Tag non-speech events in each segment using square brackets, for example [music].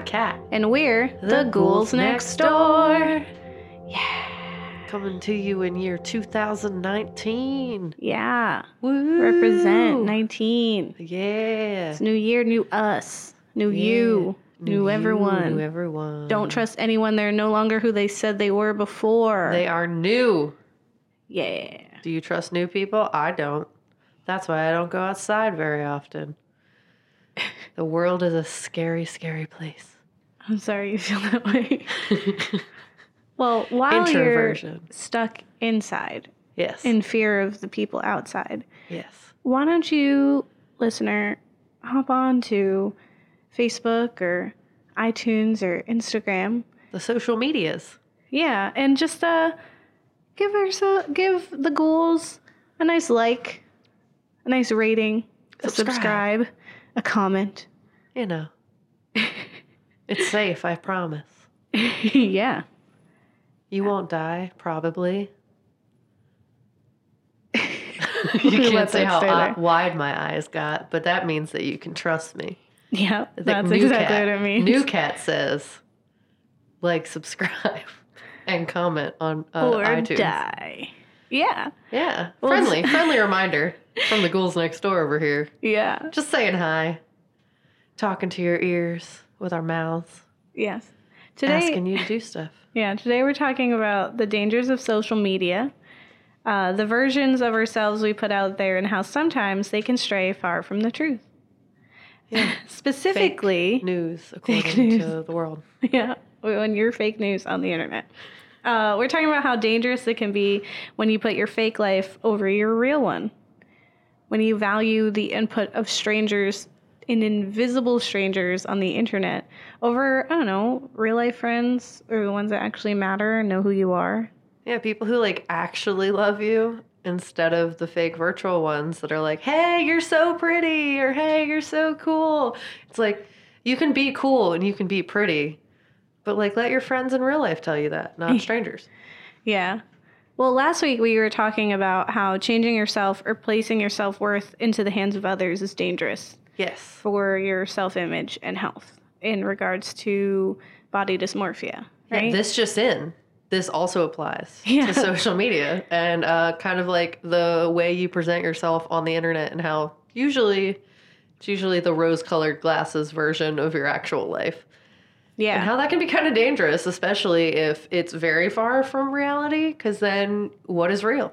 I'm Kat. and we're the, Ghouls Next Door. Yeah. Coming to you in year 2019. Yeah, Woo! represent 19. Yeah. It's new year, new us, new you, new, you, everyone. New everyone. Don't trust anyone. They're no longer who they said they were before. They are new. yeah. Do you trust new people? I don't. That's why I don't go outside very often. [laughs] The world is a scary, scary place. I'm sorry you feel that way. [laughs] well, while you're stuck inside Yes. in fear of the people outside, yes. why don't you, listener, hop on to Facebook or iTunes or Instagram? The social medias. Yeah, and just uh give ourselves give the ghouls a nice like, a nice rating, a Subscribe. subscribe, a comment. You know. it's safe, I promise. [laughs] yeah. You won't die, probably. [laughs] you can't say how wide my eyes got, but that means that you can trust me. Yeah, that's exactly Cat- what it means. New Cat says, like, [laughs] subscribe, and comment on uh, or iTunes. die. Yeah. Yeah, Well, friendly, friendly reminder from the ghouls next door over here. Yeah. Just saying hi, talking to your ears with our mouths, Yes. Today asking you to do stuff. [laughs] Yeah, today we're talking about the dangers of social media, uh, the versions of ourselves we put out there, and how sometimes they can stray far from the truth. Yeah. [laughs] Specifically, News according news. to the world. [laughs] yeah, when you're fake news on the internet. Uh, we're talking about how dangerous it can be when you put your fake life over your real one. When you value the input of strangers and invisible strangers on the internet over, I don't know, real life friends or the ones that actually matter and know who you are. Yeah, people who like actually love you instead of the fake virtual ones that are like, "Hey, you're so pretty," or "Hey, you're so cool." It's like you can be cool and you can be pretty, but like let your friends in real life tell you that, not [laughs] strangers. Yeah. Well, last week we were talking about how changing yourself or placing your self worth into the hands of others is dangerous Yes. for your self image and health in regards to body dysmorphia. Right? Yeah, this just in. This also applies Yeah. to [laughs] social media and uh, kind of like the way you present yourself on the internet and how usually it's usually the rose-colored glasses version of your actual life. Yeah. And how that can be kind of dangerous, especially if it's very far from reality, because then what is real?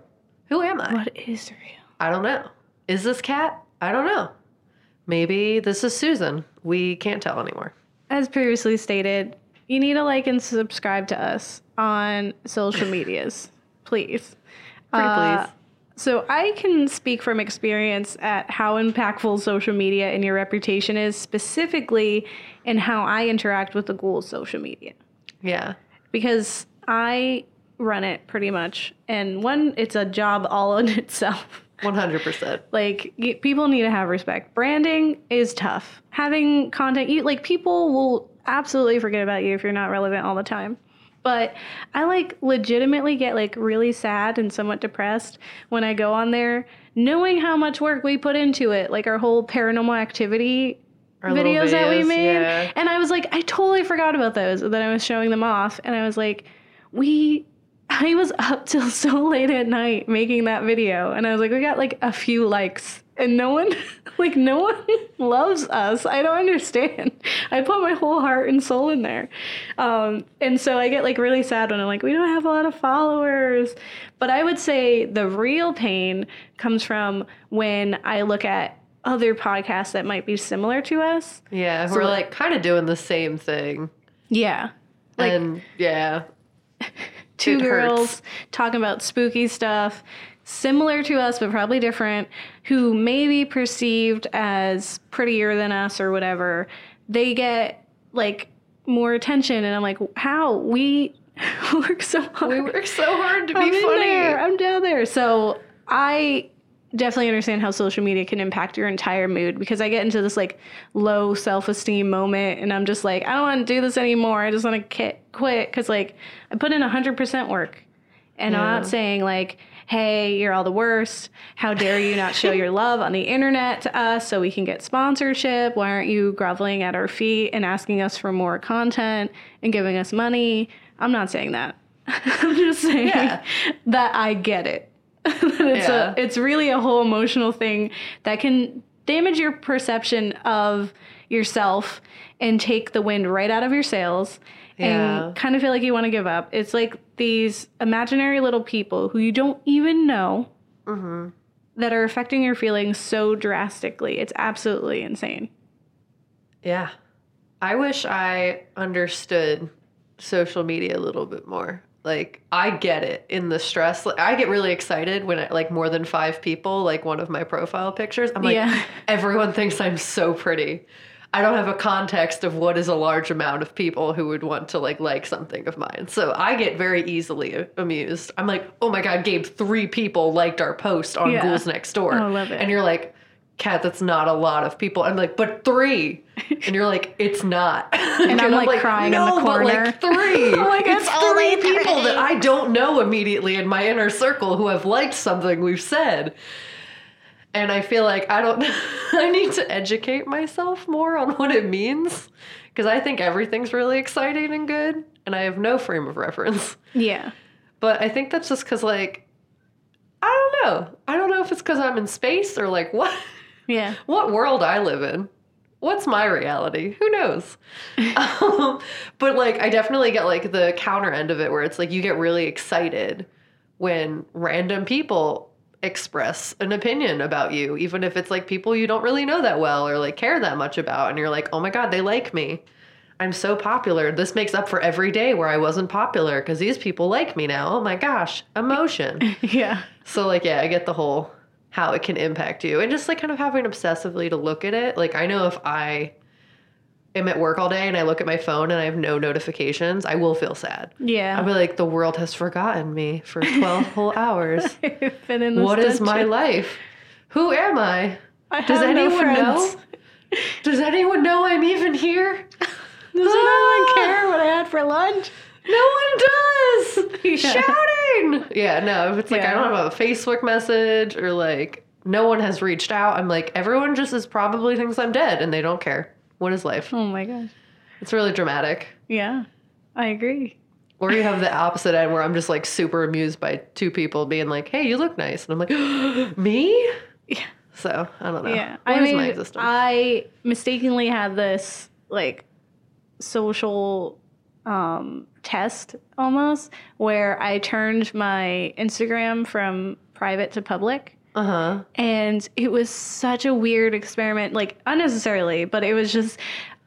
Who am I? what is real? I don't know. Is this cat? I don't know. Maybe this is Susan. We can't tell anymore. As previously stated, you need to like and subscribe to us on social medias, please. Pretty Uh, please. So I can speak from experience at how impactful social media and your reputation is, specifically in how I interact with the ghouls' social media, Yeah. because I run it pretty much, and one, it's a job all in [laughs] itself. 100%. Like people need to have respect. Branding is tough. Having content, you like people will absolutely forget about you if you're not relevant all the time. But I like legitimately get like really sad and somewhat depressed when I go on there, knowing how much work we put into it, like our whole paranormal activity little videos, that we made. yeah. And I was like, I totally forgot about those. And then I was showing them off, and I was like, we. I was up till [laughs] so late at night making that video, and I was like, we got like a few likes, and no one, [laughs] like, no one [laughs] loves us. I don't understand. I put my whole heart and soul in there. Um, and so I get like really sad when I'm like, we don't have a lot of followers. But I would say the real pain comes from when I look at other podcasts that might be similar to us. Yeah. we're like kind of doing the same thing. Yeah. Like and yeah. [laughs] two it girls hurts. talking about spooky stuff, similar to us, but probably different, who may be perceived as prettier than us or whatever. They get like more attention. And I'm like, how? We [laughs] work so hard. We work so hard to be I'm in funny. there. I'm down there. So I definitely understand how social media can impact your entire mood because I get into this like low self esteem moment and I'm just like, I don't want to do this anymore. I just want to quit because like I put in 100% work. And I'm not saying like, hey, you're all the worst. How dare you not show your love on the internet to us so we can get sponsorship? Why aren't you groveling at our feet and asking us for more content and giving us money? I'm not saying that. [laughs] I'm just saying Yeah. that I get it. [laughs] it's Yeah. a, it's really a whole emotional thing that can damage your perception of yourself and take the wind right out of your sails Yeah. and kind of feel like you want to give up. It's like these imaginary little people who you don't even know Mm-hmm. that are affecting your feelings so drastically. It's absolutely insane. Yeah. I wish I understood social media a little bit more. Like I get it in the stress. Like, I get really excited when I, like more than 5 people like one of my profile pictures. I'm like Yeah. [laughs] everyone thinks I'm so pretty. I don't have a context of what is a large amount of people who would want to like like something of mine. So I get very easily amused. I'm like, "Oh my god, Gabe, 3 people liked our post on Yeah. Ghouls Next Door." Oh, I love it. And you're like, Kat, that's not a lot of people. I'm like, but three. And you're like, it's not. [laughs] And, I'm, like, crying in the no, but like corner." three. [laughs] Oh I'm like, it's "It's three people three." that I don't know immediately in my inner circle who have liked something we've said. And I feel like I don't, [laughs] I need to educate myself more on what it means. Because I think everything's really exciting and good. And I have no frame of reference. Yeah. But I think that's just because, like, I don't know. I don't know if it's because I'm in space or like [laughs] what Yeah. what world I live in. What's my reality? Who knows? [laughs] um, but like, I definitely get like the counter end of it where it's like you get really excited when random people express an opinion about you, even if it's like people you don't really know that well or like care that much about. And you're like, oh my God, they like me. I'm so popular. This makes up for every day where I wasn't popular because these people like me now. Oh my gosh, emotion. [laughs] Yeah. So like yeah, I get the whole how it can impact you and just like kind of having obsessively to look at it. Like I know if I am at work all day and I look at my phone and I have no notifications, I will feel sad. Yeah. I'll be like, the world has forgotten me for 12 [laughs] whole hours. [laughs] I've been in this What is my life? Who am I? I Does have no anyone know? [laughs] Does anyone know I'm even here? Does anyone ah! care what I had for lunch? No one does. Yeah. Shouting. Yeah, no, if it's like I don't have a Facebook message or like no one has reached out, I'm like, everyone just is probably thinks I'm dead and they don't care. What is life? Oh my gosh. It's really dramatic. Yeah. I agree. Or you have the opposite end where I'm just like super amused by two people being like, hey, you look nice. And I'm like, [gasps] me? Yeah. So I don't know. Yeah. I mean, my existence? I mistakenly had this like social um, test almost where I turned my Instagram from private to public. Uh huh. And it was such a weird experiment, like unnecessarily, but it was just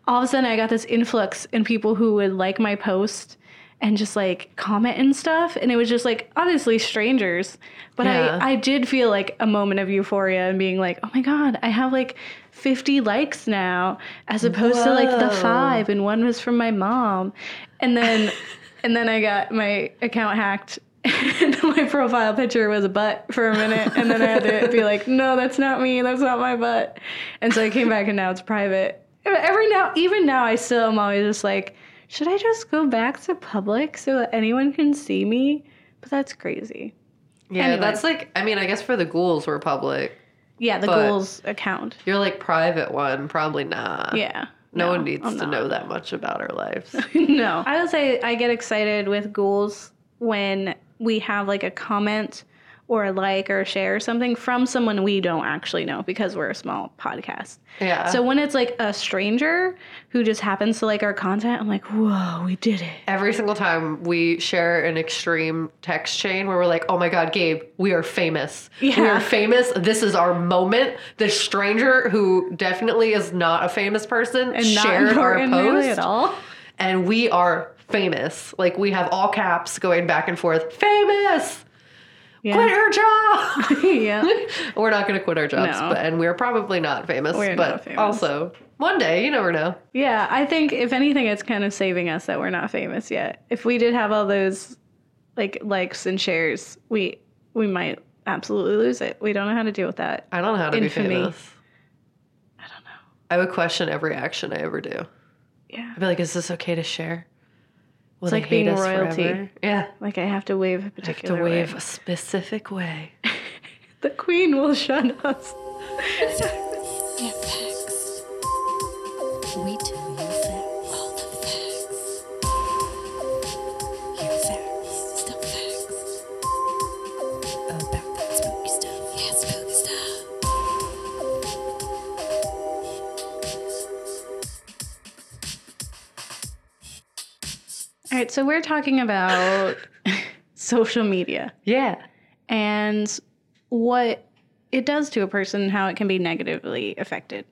all of a sudden I got this influx in people who would like my post and just like comment and stuff. And it was just like obviously strangers. But Yeah. I, I did feel like a moment of euphoria and being like, oh my God, I have like 50 likes now, as opposed to like the five, and one was from my mom. And then and then I got my account hacked [laughs] my profile picture was a butt for a minute and then I had to be like, no, that's not me, that's not my butt. And so I came back and now it's private. Every now even now I still am always just like, should I just go back to public so that anyone can see me? But that's crazy. Yeah, Anyway. that's like, I mean, I guess for the ghouls, we're public. Yeah, the ghouls account. You're like private one, probably not. Yeah. No, one needs I'm to not. know that much about our lives. [laughs] no. I would say I get excited with ghouls when we have like a comment or a like or a share or something from someone we don't actually know because we're a small podcast. Yeah. So when it's like a stranger who just happens to like our content, I'm like, whoa, we did it. every single time we share an extreme text chain where we're like, oh my God, Gabe, we are famous. Yeah. We are famous. This is our moment. This stranger who definitely is not a famous person And shared our important really post. at all. And we are famous. Like we have all caps going back and forth. Famous! Quit [laughs] Yeah. your job! yeah. we're not going to quit our jobs, No. but and we're probably not famous. We're but not famous. also, one day, you never know. Yeah. I think if anything, it's kind of saving us that we're not famous yet. If we did have all those like likes and shares, we we might absolutely lose it. We don't know how to deal with that. I don't know how to Infamy. be famous. I don't know. I would question every action I ever do. Yeah. I'd be like, is this okay to share? Will like being royalty. forever? Yeah. Like I have to wave a particular Have to wave way. a specific way. [laughs] The queen will shut us. [laughs] Yeah, facts. We right, so we're talking about [laughs] social media Yeah. and what it does to a person, how it can be negatively affected.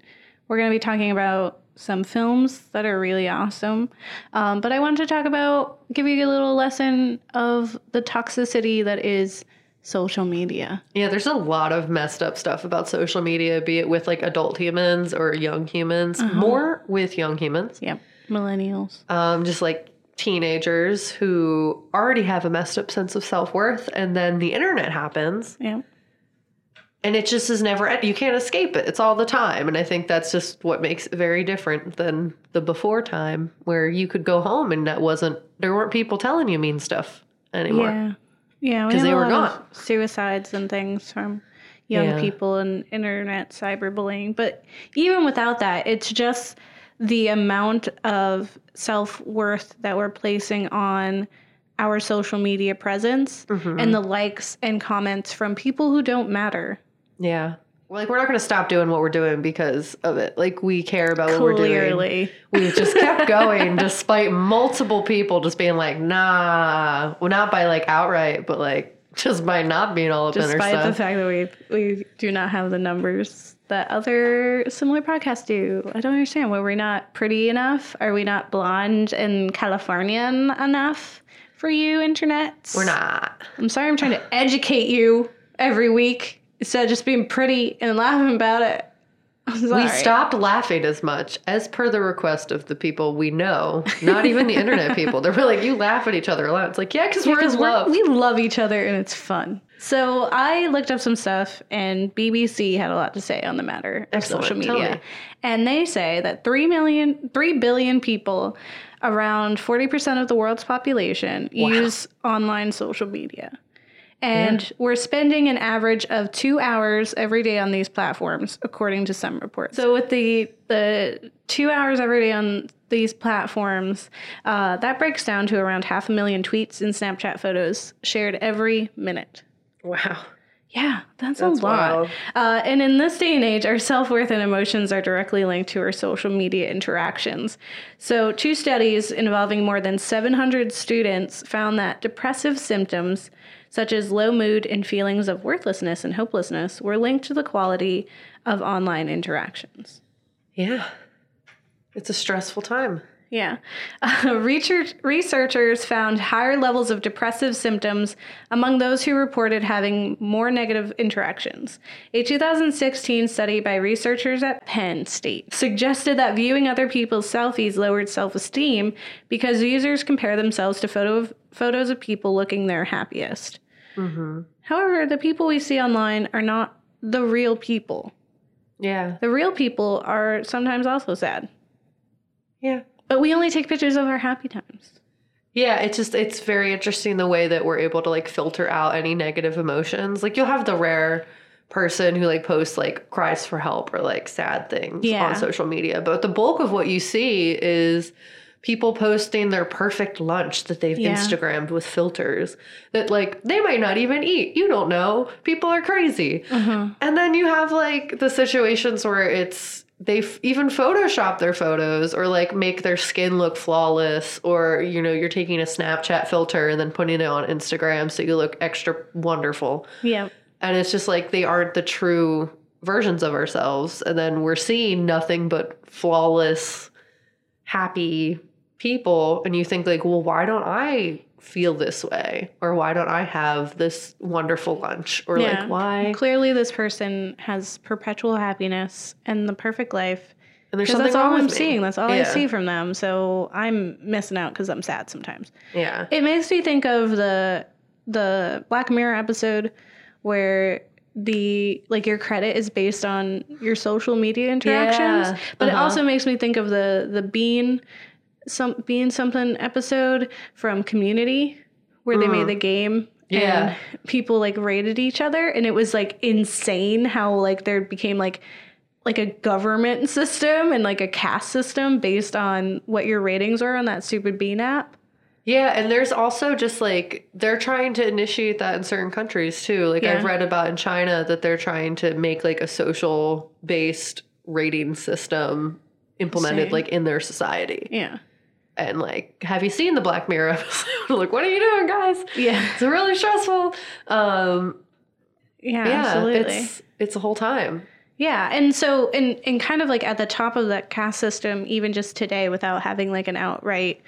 We're going to be talking about some films that are really awesome. Um, but I wanted to talk about, give you a little lesson of the toxicity that is social media. Yeah, there's a lot of messed up stuff about social media, be it with like adult humans or young humans. More with young humans. Yep, millennials. Um, just like teenagers who already have a messed up sense of self worth, and then the internet happens, Yep. and it just is never. You can't escape it. It's all the time, and I think that's just what makes it very different than the before time, where you could go home and that wasn't. There weren't people telling you mean stuff anymore. Yeah. Yeah, we 'Cause have they were gone. Suicides and things from young Yeah. people and internet cyberbullying. But even without that, it's just the amount of self worth that we're placing on our social media presence Mm-hmm. and the likes and comments from people who don't matter. Yeah. Like we're not going to stop doing what we're doing because of it. Like we care about what we're doing. Clearly. We just kept going [laughs] despite multiple people just being like, nah. Well, not by like outright, but like just by not being all up in our Despite the fact that we we do not have the numbers that other similar podcasts do. I don't understand. Were we not pretty enough? Are we not blonde and Californian enough for you, internet? we're not. I'm sorry I'm trying to educate you every week instead of just being pretty and laughing about it. We stopped laughing as much as per the request of the people we know, not even the internet people. They were like, you laugh at each other a lot. It's like, yeah, because we're because in love. we love each other and it's fun. So I looked up some stuff, and BBC had a lot to say on the matter of social media. And they say that 3 million, 3 billion people, around 40% of the world's population, use online social media. And we're spending an average of two hours every day on these platforms, according to some reports. So, with the the two hours every day on these platforms, uh, that breaks down to around half a million tweets and Snapchat photos shared every minute. Wow. Yeah, that's, That's a lot. wild. Uh, and in this day and age, our self worth and emotions are directly linked to our social media interactions. So, two studies involving more than 700 students found that depressive symptoms, such as low mood and feelings of worthlessness and hopelessness, were linked to the quality of online interactions. Yeah. It's a stressful time. Yeah. Uh, [laughs] research, researchers found higher levels of depressive symptoms among those who reported having more negative interactions. A 2016 study by researchers at Penn State suggested that viewing other people's selfies lowered self esteem because users compare themselves to photo of, photos of people looking their happiest. However, the people we see online are not the real people. Yeah. The real people are sometimes also sad, Yeah. But we only take pictures of our happy times. Yeah, it's just it's very interesting the way that we're able to like filter out any negative emotions. Like you'll have the rare person who like posts like cries for help or like sad things Yeah. on social media, but the bulk of what you see is people posting their perfect lunch that they've Yeah. Instagrammed with filters that like they might not even eat. You don't know. People are crazy. Uh-huh. And then you have like the situations where it's they f- even Photoshop their photos or like make their skin look flawless, or you know, you're taking a Snapchat filter and then putting it on Instagram so you look extra wonderful. Yeah. And it's just like they aren't the true versions of ourselves. And then we're seeing nothing but flawless, happy people. And you think, like, well, why don't I feel this way? Or why don't I have this wonderful lunch? Or Yeah. like, why? Clearly, this person has perpetual happiness and the perfect life. And there's that's all I'm seeing. That's all I see from them. So I'm missing out because I'm sad sometimes. Yeah. It makes me think of the the Black Mirror episode where the like your credit is based on your social media interactions. Yeah, But it uh-huh. also makes me think of the the bean some being something episode from Community where they made mm. the game. Yeah. And people like rated each other and it was like insane how like there became like like a government [laughs] system and like a caste system based on what your ratings were on that stupid Bean app. Yeah, and there's also just like they're trying to initiate that in certain countries too. Like Yeah. I've read about in China that they're trying to make like a social based rating system implemented Same. like in their society. Yeah. And like, have you seen the Black Mirror [laughs] episode? like, what are you doing, guys? Yeah. It's really stressful. Um, Yeah, yeah, absolutely. it's it's a whole time. Yeah, and so and and kind of like at the top of that caste system, even just today, without having like an outright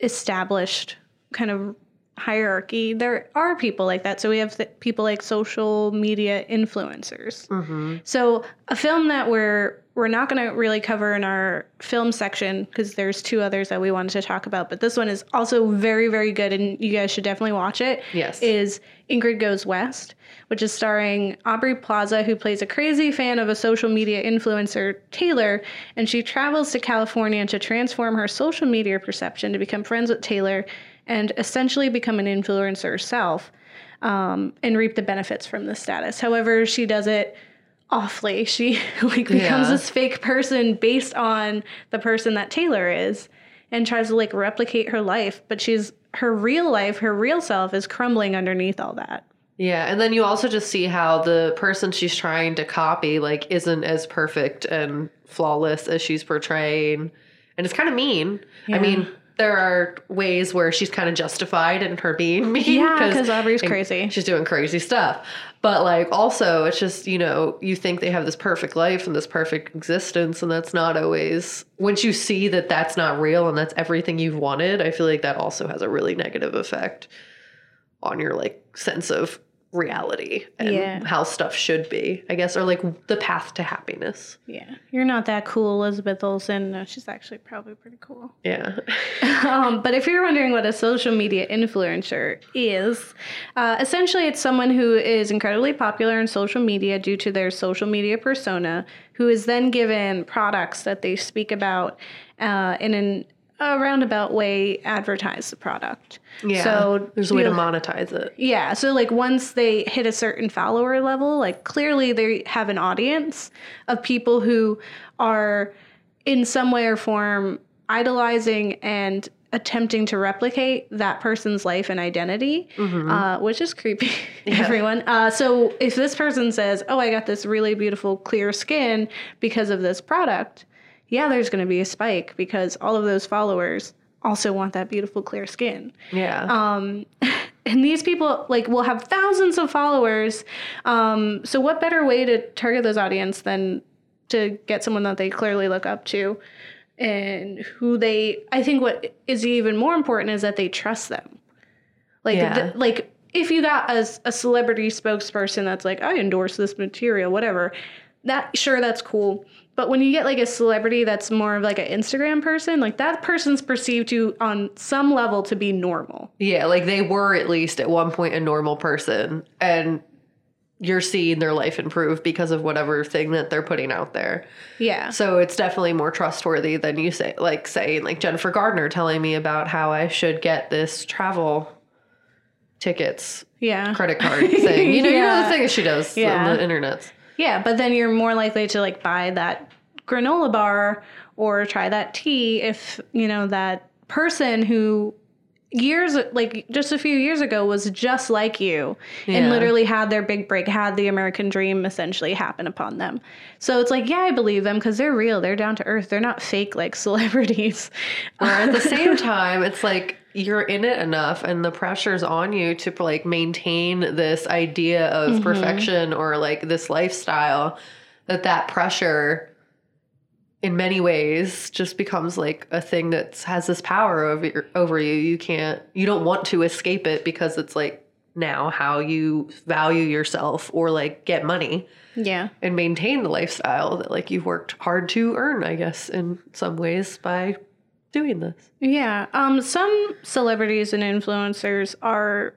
established kind of hierarchy, there are people like that. So we have th- people like social media influencers. Mm-hmm. So a film that we're we're not going to really cover in our film section because there's two others that we wanted to talk about, but this one is also very very good, and you guys should definitely watch it. Yes. is Ingrid Goes West, which is starring Aubrey Plaza, who plays a crazy fan of a social media influencer Taylor, and she travels to California to transform her social media perception to become friends with Taylor and essentially become an influencer herself um, and reap the benefits from the status. However, she does it awfully. She [laughs] like becomes Yeah. this fake person based on the person that Taylor is and tries to like replicate her life, but she's her real life, her real self is crumbling underneath all that. Yeah, and then you also just see how the person she's trying to copy like isn't as perfect and flawless as she's portraying, and it's kind of mean. Yeah. I mean, there are ways where she's kind of justified in her being mean. Yeah, 'cause Aubrey's crazy. She's doing crazy stuff, but like also it's just you know you think they have this perfect life and this perfect existence, and that's not always. Once you see that that's not real and that's everything you've wanted, I feel like that also has a really negative effect on your like sense of reality and Yeah. how stuff should be, I guess, or like the path to happiness. Yeah. You're not that cool, Elizabeth Olsen. No, she's actually probably pretty cool. Yeah. [laughs] [laughs] um, but if you're wondering what a social media influencer is, uh, essentially it's someone who is incredibly popular in social media due to their social media persona, who is then given products that they speak about uh, in an a roundabout way advertise the product. Yeah. So there's a way to you'll- monetize it. Yeah, so like once they hit a certain follower level, like clearly they have an audience of people who are in some way or form idolizing and attempting to replicate that person's life and identity, uh, which is creepy, [laughs] everyone. Uh, so if this person says, Oh, I got this really beautiful clear skin because of this product, yeah, there's going to be a spike because all of those followers also want that beautiful clear skin Yeah. um, [laughs] and these people like will have thousands of followers um, so what better way to target those audience than to get someone that they clearly look up to and who they i think what is even more important is that they trust them like Yeah. like if you got a, a celebrity spokesperson that's like i endorse this material whatever that sure that's cool but when you get like a celebrity that's more of like an instagram person like that person's perceived to on some level to be normal yeah, like they were at least at one point a normal person and you're seeing their life improve because of whatever thing that they're putting out there. yeah So it's definitely more trustworthy than you say like saying like Jennifer Gardner telling me about how I should get this travel tickets yeah credit card thing. [laughs] You know, you know Yeah. the things she does Yeah. on the internet. Yeah, but then you're more likely to like buy that granola bar or try that tea if, you know, that person who years like just a few years ago was just like you and literally had their big break, had the American dream essentially happen upon them. So it's like, yeah, I believe them because they're real, they're down to earth, they're not fake like [laughs] celebrities. Or at the [laughs] same time, it's like you're in it enough and the pressure's on you to like maintain this idea of mm-hmm. perfection or like this lifestyle that that pressure in many ways just becomes like a thing that has this power over your, over you. You can't you don't want to escape it because it's like now how you value yourself or like get money yeah. and maintain the lifestyle that like you've worked hard to earn, I guess, in some ways by doing this. Yeah. Um, some celebrities and influencers are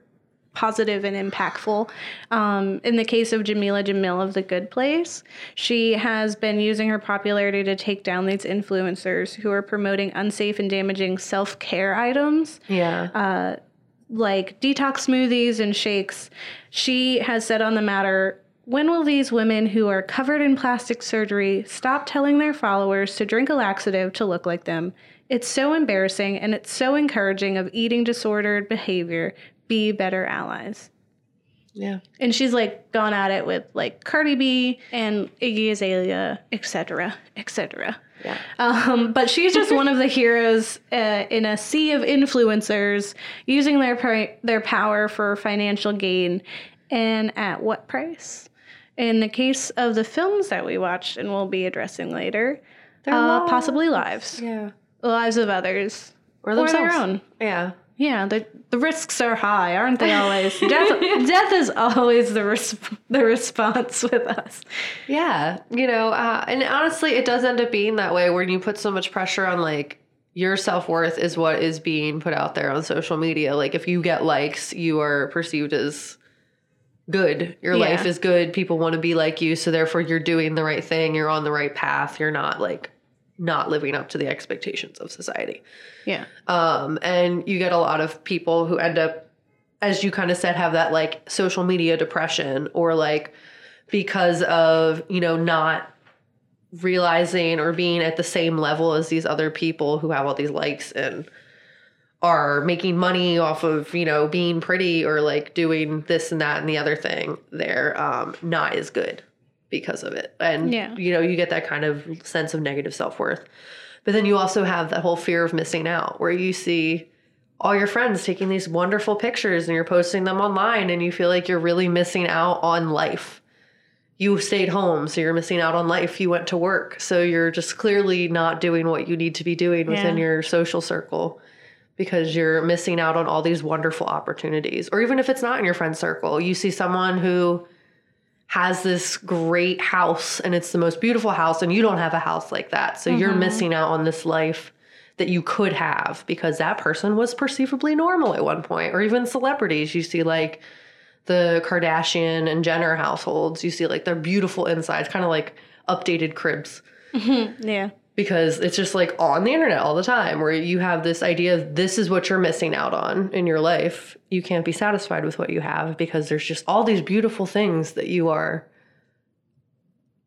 positive and impactful. Um, in the case of Jamila Jamil of The Good Place, she has been using her popularity to take down these influencers who are promoting unsafe and damaging self care items Yeah. like detox smoothies and shakes. She has said on the matter when will these women who are covered in plastic surgery stop telling their followers to drink a laxative to look like them? It's so embarrassing and it's so encouraging of eating disordered behavior. Be better allies. yeah. And she's like gone at it with like Cardi B and Iggy Azalea, etc., etc. Yeah. Um, but she's just one of the heroes uh, in a sea of influencers using their pri- their power for financial gain, and at what price? In the case of the films that we watched and we'll be addressing later, uh, lives. possibly lives, Yeah. the lives of others, Or or themselves. their own. Yeah. Yeah, the the risks are high, aren't they? Always [laughs] death. death is always the resp- the response with us. Yeah, you know, uh, and honestly, it does end up being that way when you put so much pressure on like your self worth is what is being put out there on social media. Like, if you get likes, you are perceived as good. Your Yeah. life is good. People want to be like you, so therefore you're doing the right thing. You're on the right path. You're not like not living up to the expectations of society. Yeah. Um, and you get a lot of people who end up, as you kind of said, have that like social media depression or like because of, you know, not realizing or being at the same level as these other people who have all these likes and are making money off of, you know, being pretty or like doing this and that and the other thing. They're um, not as good because of it. And, Yeah. you know, you get that kind of sense of negative self worth. But then you also have that whole fear of missing out where you see all your friends taking these wonderful pictures and you're posting them online and you feel like you're really missing out on life. You stayed home, so you're missing out on life. You went to work, so you're just clearly not doing what you need to be doing within your social circle because you're missing out on all these wonderful opportunities. Or even if it's not in your friend circle, you see someone who has this great house and it's the most beautiful house and you don't have a house like that. So you're mm-hmm. missing out on this life that you could have because that person was perceivably normal at one point or even celebrities. You see like the Kardashian and Jenner households. You see like their beautiful insides kind of like updated cribs. Mm-hmm. Yeah. Because it's just like on the internet all the time where you have this idea of this is what you're missing out on in your life. You can't be satisfied with what you have because there's just all these beautiful things that you are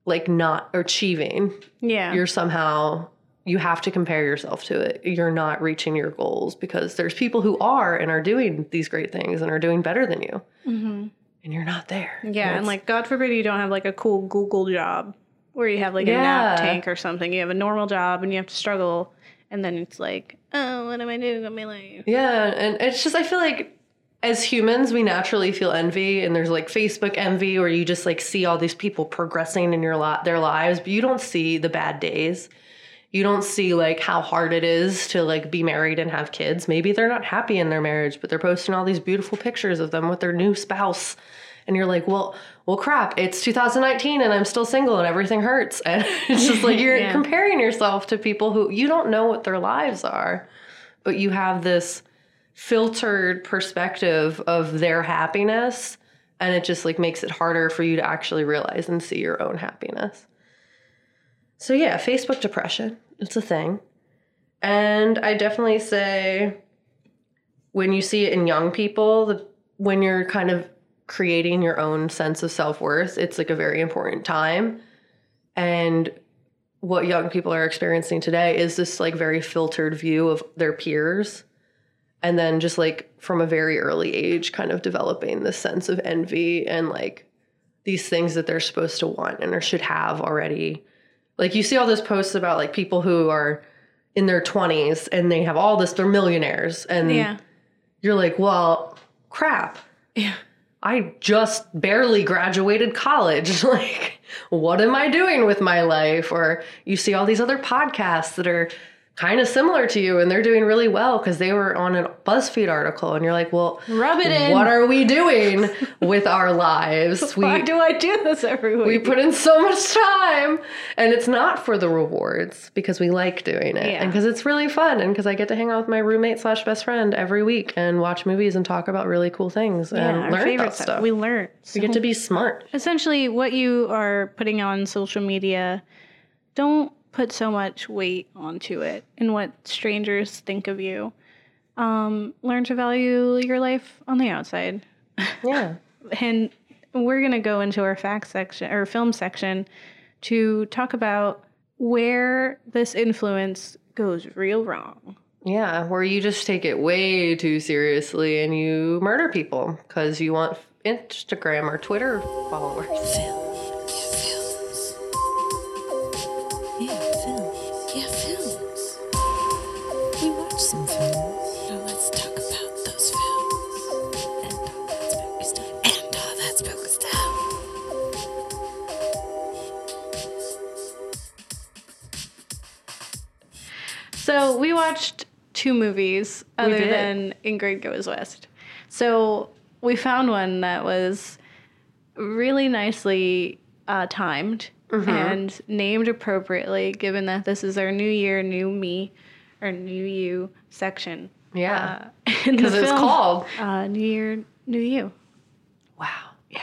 like not achieving. Yeah. You're somehow you have to compare yourself to it. You're not reaching your goals because there's people who are and are doing these great things and are doing better than you. hmm And you're not there. Yeah, and it's- like God forbid you don't have like a cool Google job where you have like a nap tank or something. You have a normal job and you have to struggle, and then it's like, oh, what am I doing with my life? Yeah, and it's just I feel like as humans we naturally feel envy and there's like Facebook envy where you just like see all these people progressing in your lot their lives, but you don't see the bad days. You don't see like how hard it is to like be married and have kids. Maybe they're not happy in their marriage, but they're posting all these beautiful pictures of them with their new spouse. And you're like, well, well, crap! It's 2019 and I'm still single and everything hurts. [laughs] And it's just like you're [laughs] Yeah. comparing yourself to people who you don't know what their lives are, but you have this filtered perspective of their happiness and it just like makes it harder for you to actually realize and see your own happiness. So yeah, Facebook depression, it's a thing. And I definitely say when you see it in young people, the, when you're kind of creating your own sense of self-worth, it's like a very important time. And what young people are experiencing today is this like very filtered view of their peers and then just like from a very early age kind of developing this sense of envy and like these things that they're supposed to want and or should have already like you see all those posts about like people who are in their 20s and they have all this they're millionaires and Yeah. you're like well crap Yeah. I just barely graduated college. [laughs] like, what am I doing with my life? Or you see all these other podcasts that are kind of similar to you and they're doing really well because they were on a BuzzFeed article and you're like, well, Rub it in. what are we doing [laughs] with our lives? Why we do I do this every week? we put in so much time and it's not for the rewards because we like doing it Yeah. and because it's really fun and because I get to hang out with my roommate slash best friend every week and watch movies and talk about really cool things yeah, and learn about stuff. stuff. We learn. we get to be smart. essentially what you are putting on social media don't put so much weight onto it and what strangers think of you um, learn to value your life on the outside Yeah. [laughs] and we're going to go into our fact section or film section to talk about where this influence goes real wrong Yeah, where you just take it way too seriously and you murder people because you want Instagram or Twitter followers. Two movies other than Ingrid Goes West. So we found one that was really nicely uh, timed Mm-hmm. and named appropriately, given that this is our New Year, New Me, or New You section. Yeah. Uh, [laughs] Because it's called. uh, New Year, New You. Wow. Yeah.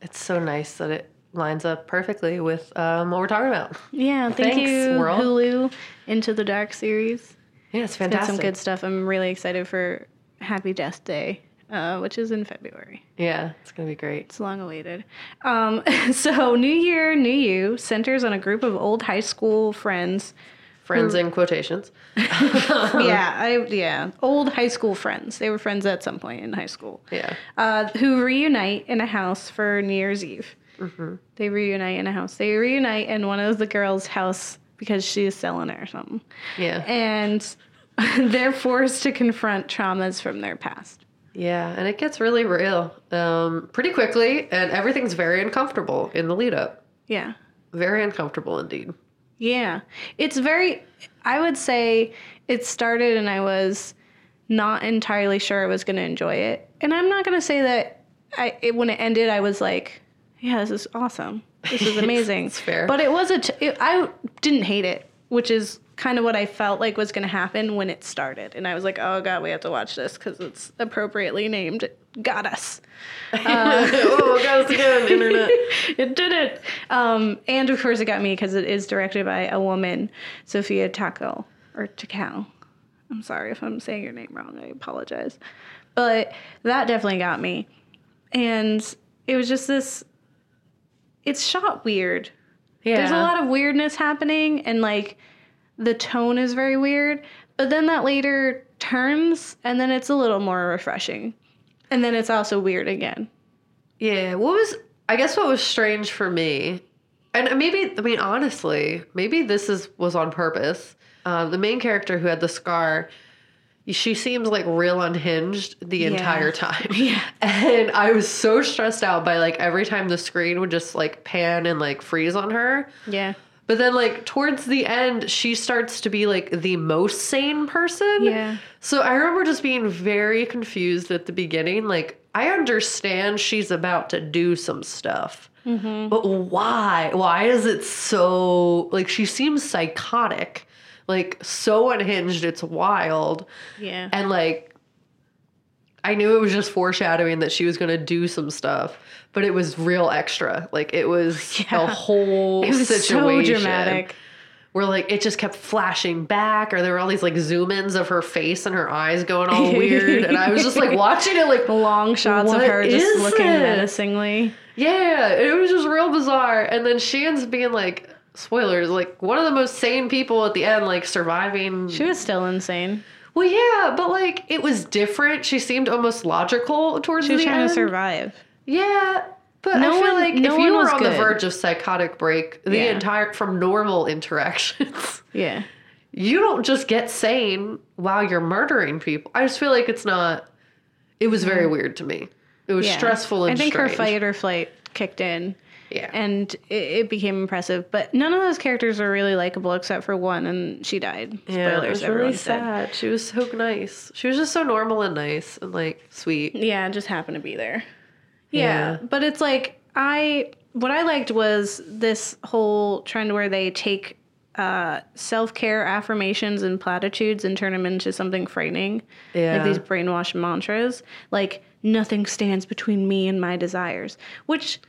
It's so nice that it lines up perfectly with um, what we're talking about. Yeah, thank Thanks, you, world. Hulu, Into the Dark series. Yeah, it's Got fantastic. some good stuff. I'm really excited for Happy Death Day, uh, which is in February. Yeah, it's going to be great. It's long awaited. Um, [laughs] so, New Year, New You centers on a group of old high school friends. Friends in quotations. [laughs] yeah, [laughs] I yeah, old high school friends. They were friends at some point in high school. Yeah. Uh, who reunite in a house for New Year's Eve. They reunite in a house. They reunite in one of the girls' house because she's selling it or something. Yeah. And [laughs] they're forced to confront traumas from their past. Yeah, and it gets really real um, pretty quickly, and everything's very uncomfortable in the lead up. Yeah. Very uncomfortable indeed. Yeah. It's very, I would say it started and I was not entirely sure I was going to enjoy it. And I'm not going to say that I, it, when it ended, I was like, yeah, this is awesome. This is amazing. [laughs] It's fair. But it was a, t- it, I didn't hate it, which is kind of what I felt like was going to happen when it started. And I was like, oh God, we have to watch this because it's appropriately named Goddess. [laughs] oh, guys, again, internet. [laughs] it did it. Um, and of course, it got me because it is directed by a woman, Sophia Taco or Takao. I'm sorry if I'm saying your name wrong. I apologize. But that definitely got me. And it was just this. It's shot weird. Yeah. There's a lot of weirdness happening, and like the tone is very weird. But then that later turns, and then it's a little more refreshing. And then it's also weird again. Yeah, what was I guess what was strange for me, and maybe I mean honestly, maybe this is was on purpose. Um, the main character who had the scar, she seems like real unhinged the entire time. Yeah. [laughs] and I was so stressed out by like every time the screen would just like pan and like freeze on her. Yeah. But then like towards the end, she starts to be like the most sane person. Yeah. So I remember just being very confused at the beginning. Like, I understand she's about to do some stuff, Mm-hmm. but why? Why is it so like she seems psychotic, like so unhinged? It's wild, Yeah. and like I knew it was just foreshadowing that she was going to do some stuff, but it was real extra. Like it was [laughs] Yeah. a whole it was situation so dramatic. where like it just kept flashing back or there were all these like zoom ins of her face and her eyes going all [laughs] weird and i was just like watching it like [laughs] Long shots of her just looking this? menacingly. yeah it was just real bizarre and then she ends up being like spoilers like one of the most sane people at the end like surviving She was still insane. well yeah but like it was different she seemed almost logical towards She was the trying end to survive. yeah but No I feel one- like no if you were on the verge of psychotic break, the Yeah. entire from normal interactions, [laughs] Yeah. you don't just get sane while you're murdering people. I just feel like it's not. It was very weird to me. It was yeah. stressful and I think strange. her fight or flight kicked in. Yeah. And it, it became impressive. But none of those characters are really likable except for one, and she died. Yeah, it was really everyone's dead. sad. She was so nice. She was just so normal and nice and like sweet. Yeah, just happened to be there. Yeah. Yeah. But it's like I what I liked was this whole trend where they take uh, self care affirmations and platitudes and turn them into something frightening. Yeah. Like these brainwashed mantras. Like nothing stands between me and my desires. Which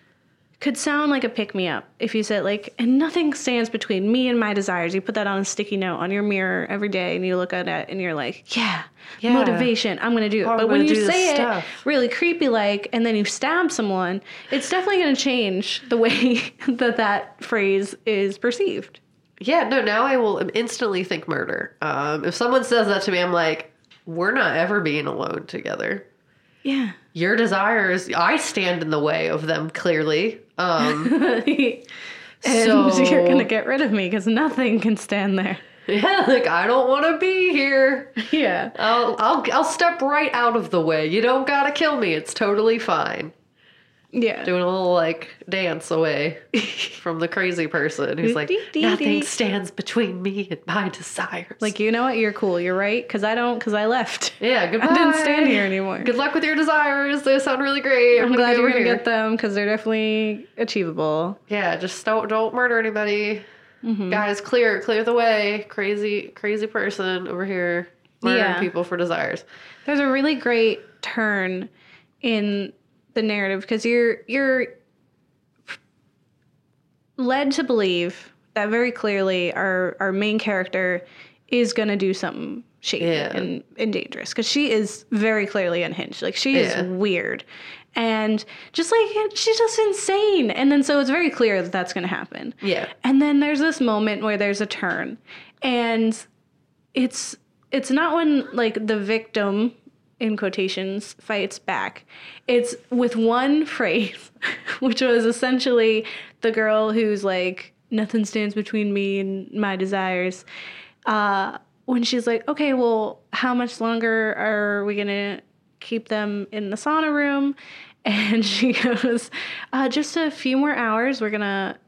could sound like a pick me up if you said like and nothing stands between me and my desires you put that on a sticky note on your mirror every day and you look at it and you're like yeah, Yeah. motivation i'm gonna do it Oh, but when you say it stuff. really creepy like and then you stab someone it's definitely gonna change the way [laughs] that that phrase is perceived Yeah, no, now I will instantly think murder. Um, if someone says that to me, I'm like, we're not ever being alone together. Yeah Your desires, I stand in the way of them clearly. Um, [laughs] and So- [laughs] you're gonna get rid of me because nothing can stand there [laughs] yeah, like I don't want to be here. yeah I'll, I'll, I'll step right out of the way. You don't gotta kill me. It's totally fine. Yeah Doing a little like dance away [laughs] from the crazy person who's like, nothing stands between me and my desires. like you know what you're cool you're right because i don't because i left yeah, goodbye. [laughs] i didn't stand here anymore Good luck with your desires. They sound really great. I'm gonna glad you're gonna here. get them because they're definitely achievable. Yeah, just don't don't murder anybody. Mm-hmm. Guys, clear clear the way. Crazy crazy person over here murdering Yeah. people for desires. There's a really great turn in the narrative because you're you're led to believe that very clearly our our main character is gonna do something shady Yeah. and, and dangerous because she is very clearly unhinged. Like she is weird. And just like she's just insane. And then so it's very clear that that's going to happen. Yeah. And then there's this moment where there's a turn, and it's it's not when like the victim in quotations fights back. It's with one [laughs] phrase, which was essentially the girl who's like nothing stands between me and my desires. Uh, when she's like, okay, well, how much longer are we gonna keep them in the sauna room? [laughs] And she goes, uh, just a few more hours. We're gonna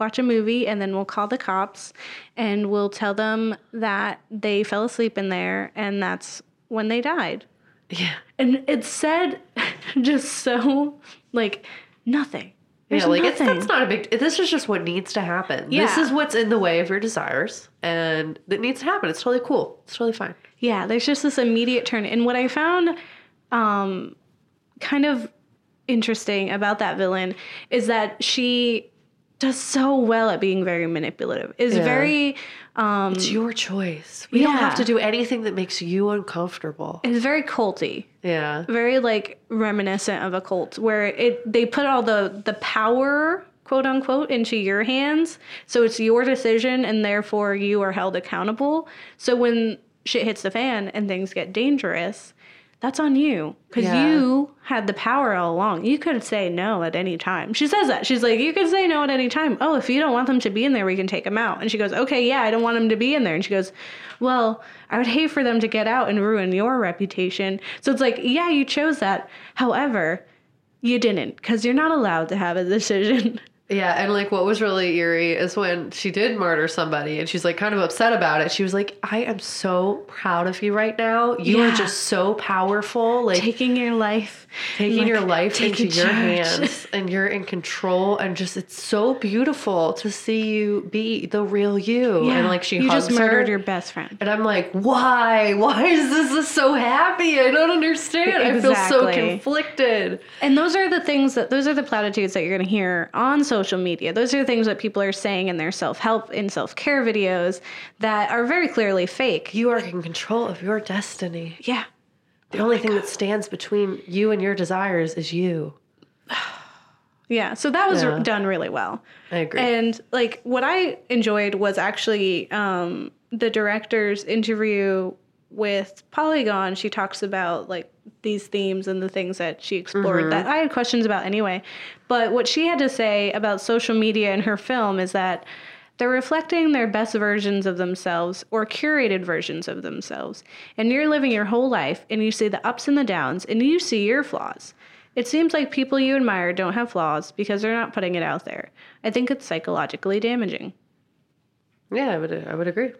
watch a movie and then we'll call the cops and we'll tell them that they fell asleep in there and that's when they died. Yeah. And it said [laughs] just so like nothing. There's yeah, like it's, that's not a big. This is just what needs to happen. Yeah. This is what's in the way of your desires, and that needs to happen. It's totally cool. It's totally fine. Yeah, there's just this immediate turn. And what I found um, kind of interesting about that villain is that she does so well at being very manipulative. Is Yeah. very um, It's your choice. We don't have to do anything that makes you uncomfortable. It's very culty. Yeah. very like reminiscent of a cult where it they put all the the power quote unquote into your hands so it's your decision and therefore you are held accountable so when shit hits the fan and things get dangerous that's on you. Because Yeah. you had the power all along. You could say no at any time. She says that. She's like you could say no at any time. Oh if you don't want them to be in there we can take them out. And she goes okay yeah i don't want them to be in there. And she goes well i would hate for them to get out and ruin your reputation. So it's like yeah you chose that. However you didn't because you're not allowed to have a [laughs] decision Yeah, and like what was really eerie is when she did murder somebody and she's like kind of upset about it. She was like, I am so proud of you right now. You are just so powerful. Like taking your life taking like, your life into your charge. hands [laughs] and you're in control and just it's so beautiful to see you be the real you. And like she you just murdered her. your best friend and I'm like, why? Why is this, so happy? I don't understand. I feel so conflicted. And those are the things that those are the platitudes that you're going to hear on social media. Those are the things that people are saying in their self-help and self-care videos that are very clearly fake. You are in control of your destiny. Yeah. The only thing that stands between you and your desires is you. [sighs] Yeah, so that was Yeah. done really well. I agree. And like what I enjoyed was actually um, the director's interview with Polygon. She talks about like these themes and the things that she explored that mm-hmm. I had questions about anyway. But what she had to say about social media in her film is that they're reflecting their best versions of themselves or curated versions of themselves. And you're living your whole life and you see the ups and the downs and you see your flaws. It seems like people you admire don't have flaws because they're not putting it out there. I think it's psychologically damaging. Yeah, I would I would agree.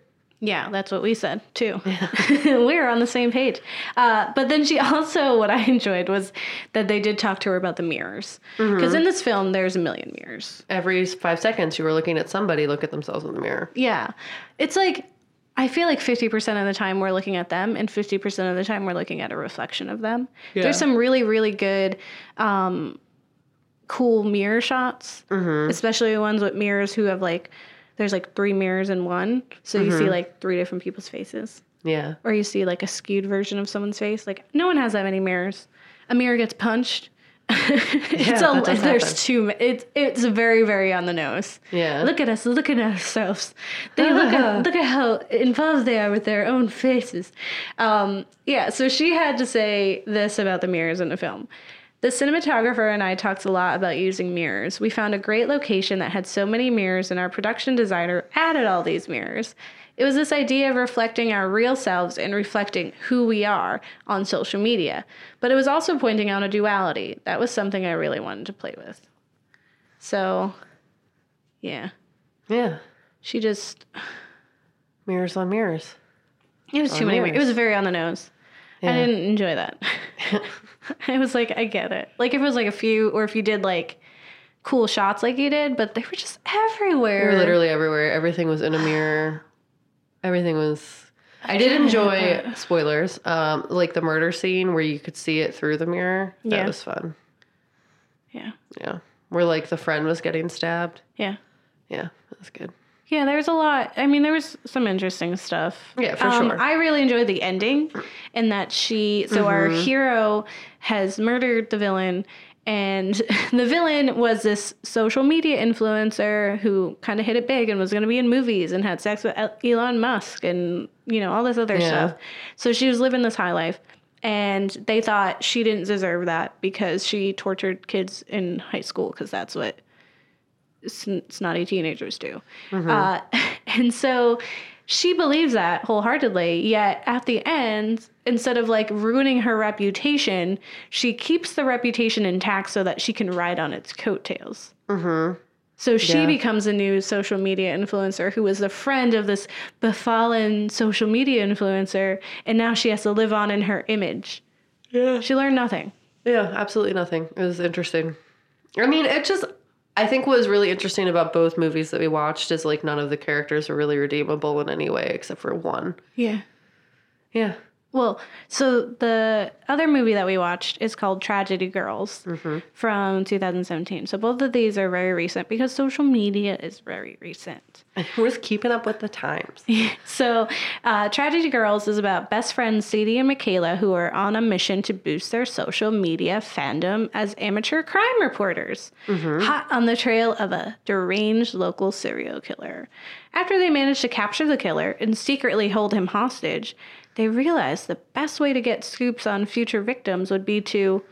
Yeah, that's what we said too. [laughs] We're on the same page. Uh, but then she [laughs] also, what I enjoyed was that they did talk to her about the mirrors. Because in this film, there's a million mirrors. Every five seconds, you were looking at somebody look at themselves in the mirror. Yeah. It's like, I feel like 50% of the time we're looking at them, and 50% of the time we're looking at a reflection of them. Yeah. There's some really, really good, um, cool mirror shots, especially ones with mirrors who have like, there's like three mirrors in one. So you see like three different people's faces. Yeah. Or you see like a skewed version of someone's face. Like, no one has that many mirrors. A mirror gets punched. [laughs] it's Yeah, a, [laughs] there's happen. too it's it's very very on the nose. Yeah. Look at us, look at ourselves. They look at [laughs] look at how involved they are with their own faces. Um, yeah, so she had to say this about the mirrors in the film. The cinematographer and I talked a lot about using mirrors. We found a great location that had so many mirrors, and our production designer added all these mirrors. It was this idea of reflecting our real selves and reflecting who we are on social media. But it was also pointing out a duality. That was something I really wanted to play with. So, yeah. Yeah. She just Mirrors on mirrors. it was too On many. It was very on the nose. I didn't enjoy that. [laughs] I was like, I get it. Like if it was like a few, or if you did like cool shots like you did, but they were just everywhere. We were literally everywhere. Everything was in a mirror. [sighs] Everything was. I did enjoy spoilers, um, like the murder scene where you could see it through the mirror. That Yeah. was fun. Yeah, Yeah, where like the friend was getting stabbed. yeah, Yeah, that's good. Yeah. There was a lot. I mean, there was some interesting stuff. Yeah, for Um, sure. I really enjoyed the ending, and that she. So our Mm-hmm. hero has murdered the villain. And [laughs] the villain was this social media influencer who kind of hit it big and was going to be in movies and had sex with Elon Musk and, you know, all this other Yeah. stuff. So she was living this high life. And they thought she didn't deserve that because she tortured kids in high school because that's what sn- snotty teenagers do. Uh, [laughs] and so she believes that wholeheartedly. Yet at the end, instead of like ruining her reputation, she keeps the reputation intact so that she can ride on its coattails. Mm-hmm. So she Yeah. becomes a new social media influencer who was the friend of this befallen social media influencer, and now she has to live on in her image. Yeah. She learned nothing. Yeah, absolutely nothing. It was interesting. I mean, it just I think what was really interesting about both movies that we watched is like none of the characters are really redeemable in any way except for one. Yeah. Yeah. Well, so the other movie that we watched is called Tragedy Girls from 2017. So both of these are very recent because social media is very recent. [laughs] We're keeping up with the times. [laughs] So, uh, Tragedy Girls is about best friends Sadie and Michaela who are on a mission to boost their social media fandom as amateur crime reporters, hot on the trail of a deranged local serial killer. After they manage to capture the killer and secretly hold him hostage, they realize the best way to get scoops on future victims would be to,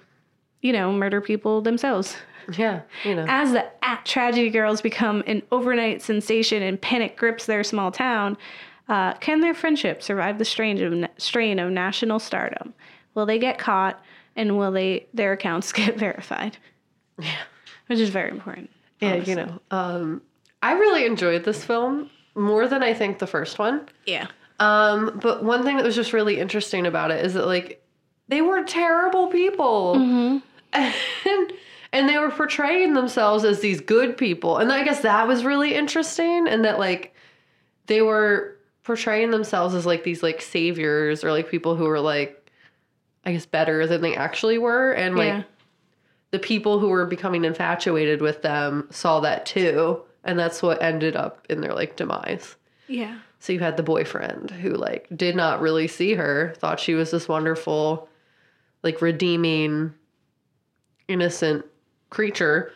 you know, murder people themselves. Yeah, you know. As the at Tragedy Girls become an overnight sensation and panic grips their small town, uh, can their friendship survive the strain of, strain of national stardom? Will they get caught and will they their accounts [laughs] get verified? Yeah. Which is very important. Yeah, you know. Um I really enjoyed this film more than I think the first one. Yeah. Um, but one thing that was just really interesting about it is that like they were terrible people. And, and they were portraying themselves as these good people. And I guess that was really interesting and that like they were portraying themselves as like these like saviors or like people who were like I guess better than they actually were and like yeah. the people who were becoming infatuated with them saw that too and that's what ended up in their like demise. Yeah. So you had the boyfriend who like did not really see her, thought she was this wonderful, like redeeming, innocent creature,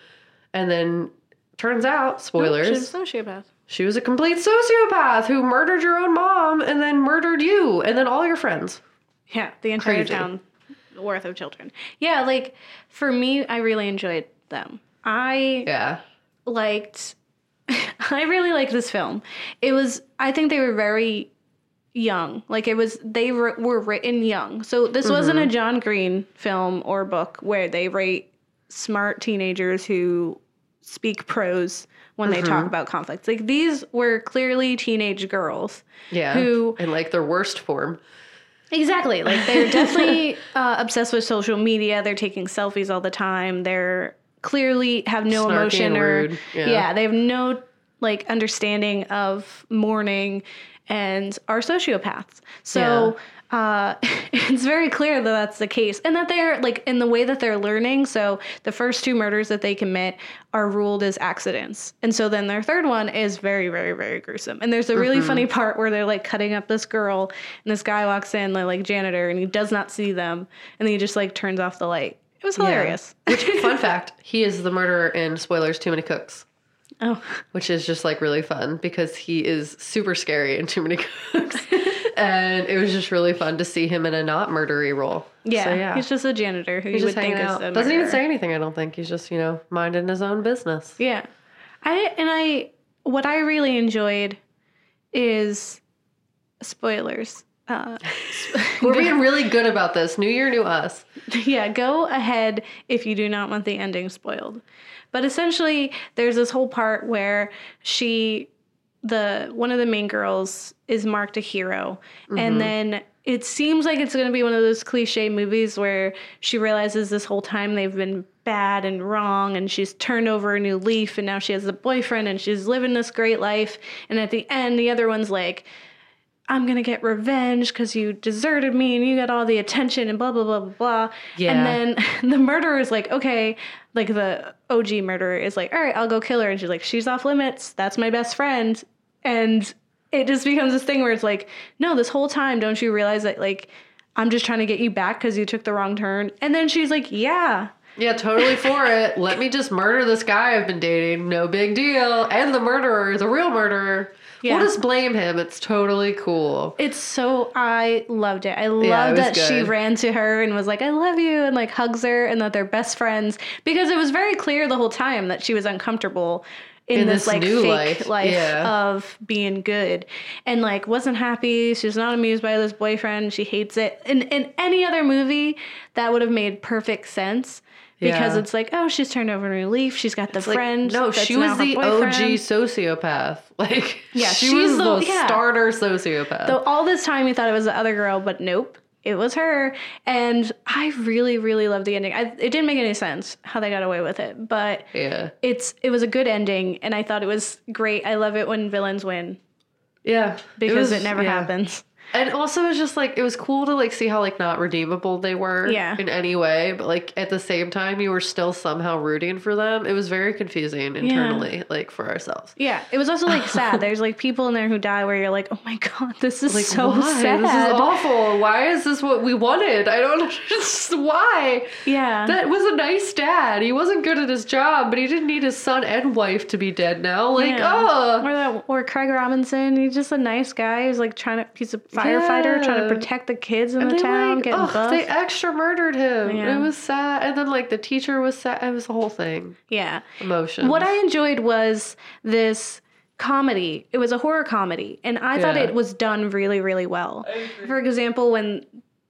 and then turns out, spoilers, She's a sociopath. she was a complete sociopath who murdered your own mom and then murdered you and then all your friends. Yeah, the entire Crazy. town worth of children. Yeah, like for me, I really enjoyed them. I Yeah. liked [laughs] I really like this film. It was I think they were very young. Like it was, they were, were written young. So this wasn't a John Green film or book where they write smart teenagers who speak prose when they talk about conflicts. Like these were clearly teenage girls. Yeah. Who in like their worst form. Exactly. Like they're [laughs] definitely uh, obsessed with social media. They're taking selfies all the time. They're clearly have no Snarky emotion or yeah. Yeah. they have no like understanding of mourning and are sociopaths. So uh, [laughs] it's very clear that that's the case, and that they're like in the way that they're learning. So the first two murders that they commit are ruled as accidents, and so then their third one is very, very, very gruesome. And there's a really funny part where they're like cutting up this girl, and this guy walks in, the like janitor, and he does not see them, and then he just like turns off the light. It was hilarious. [laughs] Which fun fact, he is the murderer in spoilers Too Many Cooks. Oh, Which is just like really fun because he is super scary in Too Many Cooks. [laughs] and it was just really fun to see him in a not murdery role. yeah, So, yeah. he's just a janitor who He's you just would think is out. a Doesn't even say anything, I don't think. He's just, you know, minding his own business. Yeah. I and I what I really enjoyed is spoilers. Uh, [laughs] We're being really good about this. New year, new us. [laughs] yeah, go ahead if you do not want the ending spoiled. But essentially, there's this whole part where she, the one of the main girls, is marked a hero, and then it seems like it's going to be one of those cliche movies where she realizes this whole time they've been bad and wrong, and she's turned over a new leaf, and now she has a boyfriend, and she's living this great life, and at the end, the other one's like. I'm gonna get revenge because you deserted me and you got all the attention and blah blah blah blah blah. Yeah. And then [laughs] the murderer is like, okay, like the OG murderer is like, all right, I'll go kill her. And she's like, she's off limits. That's my best friend. And it just becomes this thing where it's like, no, this whole time, don't you realize that like I'm just trying to get you back because you took the wrong turn? And then she's like, yeah. Yeah, totally for [laughs] it. Let me just murder this guy I've been dating. No big deal. And the murderer, the real murderer. Yeah. We'll just blame him. It's totally cool. It's so I loved it. I Yeah, loved it that was she ran to her and was like, "I love you," and like hugs her, and that they're best friends because it was very clear the whole time that she was uncomfortable in, In this, this like fake life, life yeah. of being good, and like wasn't happy. She's not amused by this boyfriend. She hates it. In in any other movie, that would have made perfect sense. Because Yeah. it's like, oh, she's turned over a new leaf. She's got the Like, friend. no, that's she was the boyfriend. OG sociopath. [laughs] Like, Yeah, she was the- the, yeah. starter sociopath. So all this time we thought it was the other girl, but nope, it was her. And I really, really loved the ending. I, it didn't make any sense how they got away with it, but yeah. it's it was a good ending, and I thought it was great. I love it when villains win Yeah. because it, was- never yeah. happens. And also it's just like it was cool to like see how like not redeemable they were Yeah. in any way, but like at the same time you were still somehow rooting for them. It was very confusing internally, like for ourselves. Yeah, it was also like sad. [laughs] There's like people in there who die where you're like, oh my god, this is Like so why? sad. This is awful. Why is this what we wanted? I don't [laughs] understand why. yeah, That was a nice dad. He wasn't good at his job, but he didn't need his son and wife to be dead now. Like, Yeah. oh, Or that, or Craig Robinson. He's just a nice guy. He's like trying to. He's a firefighter trying to protect the kids in And the town, like, getting ugh, buff. they extra murdered him. Yeah. It was sad. And then like the teacher was sad. It was the whole thing. yeah. Emotion. What I enjoyed was this comedy. It was a horror comedy, and I thought it was done really, really well. For example, when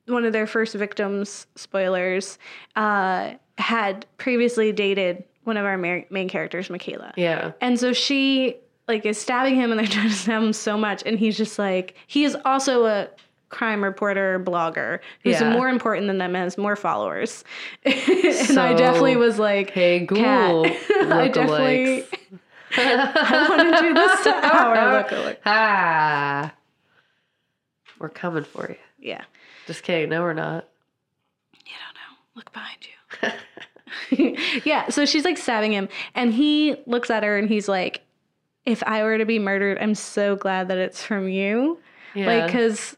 one of their first victims, spoilers, uh, had previously dated one of our main characters, Michaela. Yeah. And so she like is stabbing him and they're [laughs] trying to stab him so much and he's just like he is also a crime reporter blogger who's Yeah. more important than them and has more followers. [laughs] and I definitely was like, Hey, Google. [laughs] I definitely. I want to do this to our lookalike. Ah. We're coming for you. Yeah. Just kidding. No, we're not. You don't know. Look behind you. yeah, so she's like stabbing him and he looks at her and he's like if I were to be murdered, I'm so glad that it's from you. Yeah. Like, because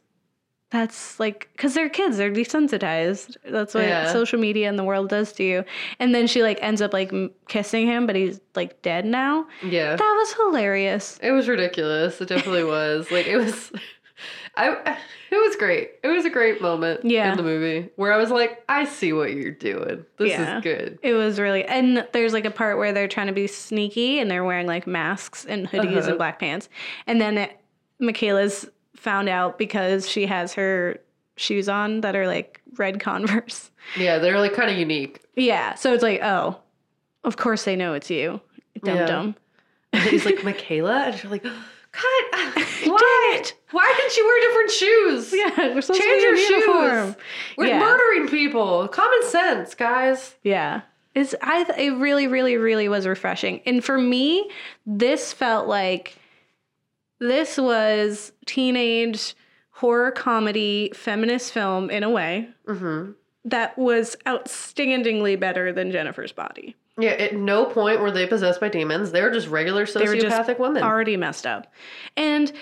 that's like, because they're kids, they're desensitized. That's what Yeah. social media and the world does to you. And then she like ends up like m- kissing him, but he's like dead now. yeah. That was hilarious. It was ridiculous. It definitely was. Like it was [laughs] I it was great. It was a great moment Yeah. in the movie where I was like, I see what you're doing. This Yeah. is good. It was really, and there's like a part where they're trying to be sneaky and they're wearing like masks and hoodies Uh-huh. and black pants. And then it, Michaela's found out because she has her shoes on that are like red [laughs] Converse. Yeah, they're like kind of unique. Yeah, so it's like, oh, of course they know it's you, dum Yeah. dum. And he's like, [laughs] Michaela? And she's like, Cut! [laughs] Why? Why didn't you wear different shoes? Yeah, we're supposed Change to your in shoes. We're Yeah. murdering people. Common sense, guys. Yeah. It's I th- it really really really was refreshing. And for me, this felt like this was teenage horror comedy feminist film in a way Mm-hmm. that was outstandingly better than Jennifer's Body. Yeah, at no point were they possessed by demons. They were just regular They were just sociopathic women. already messed up. And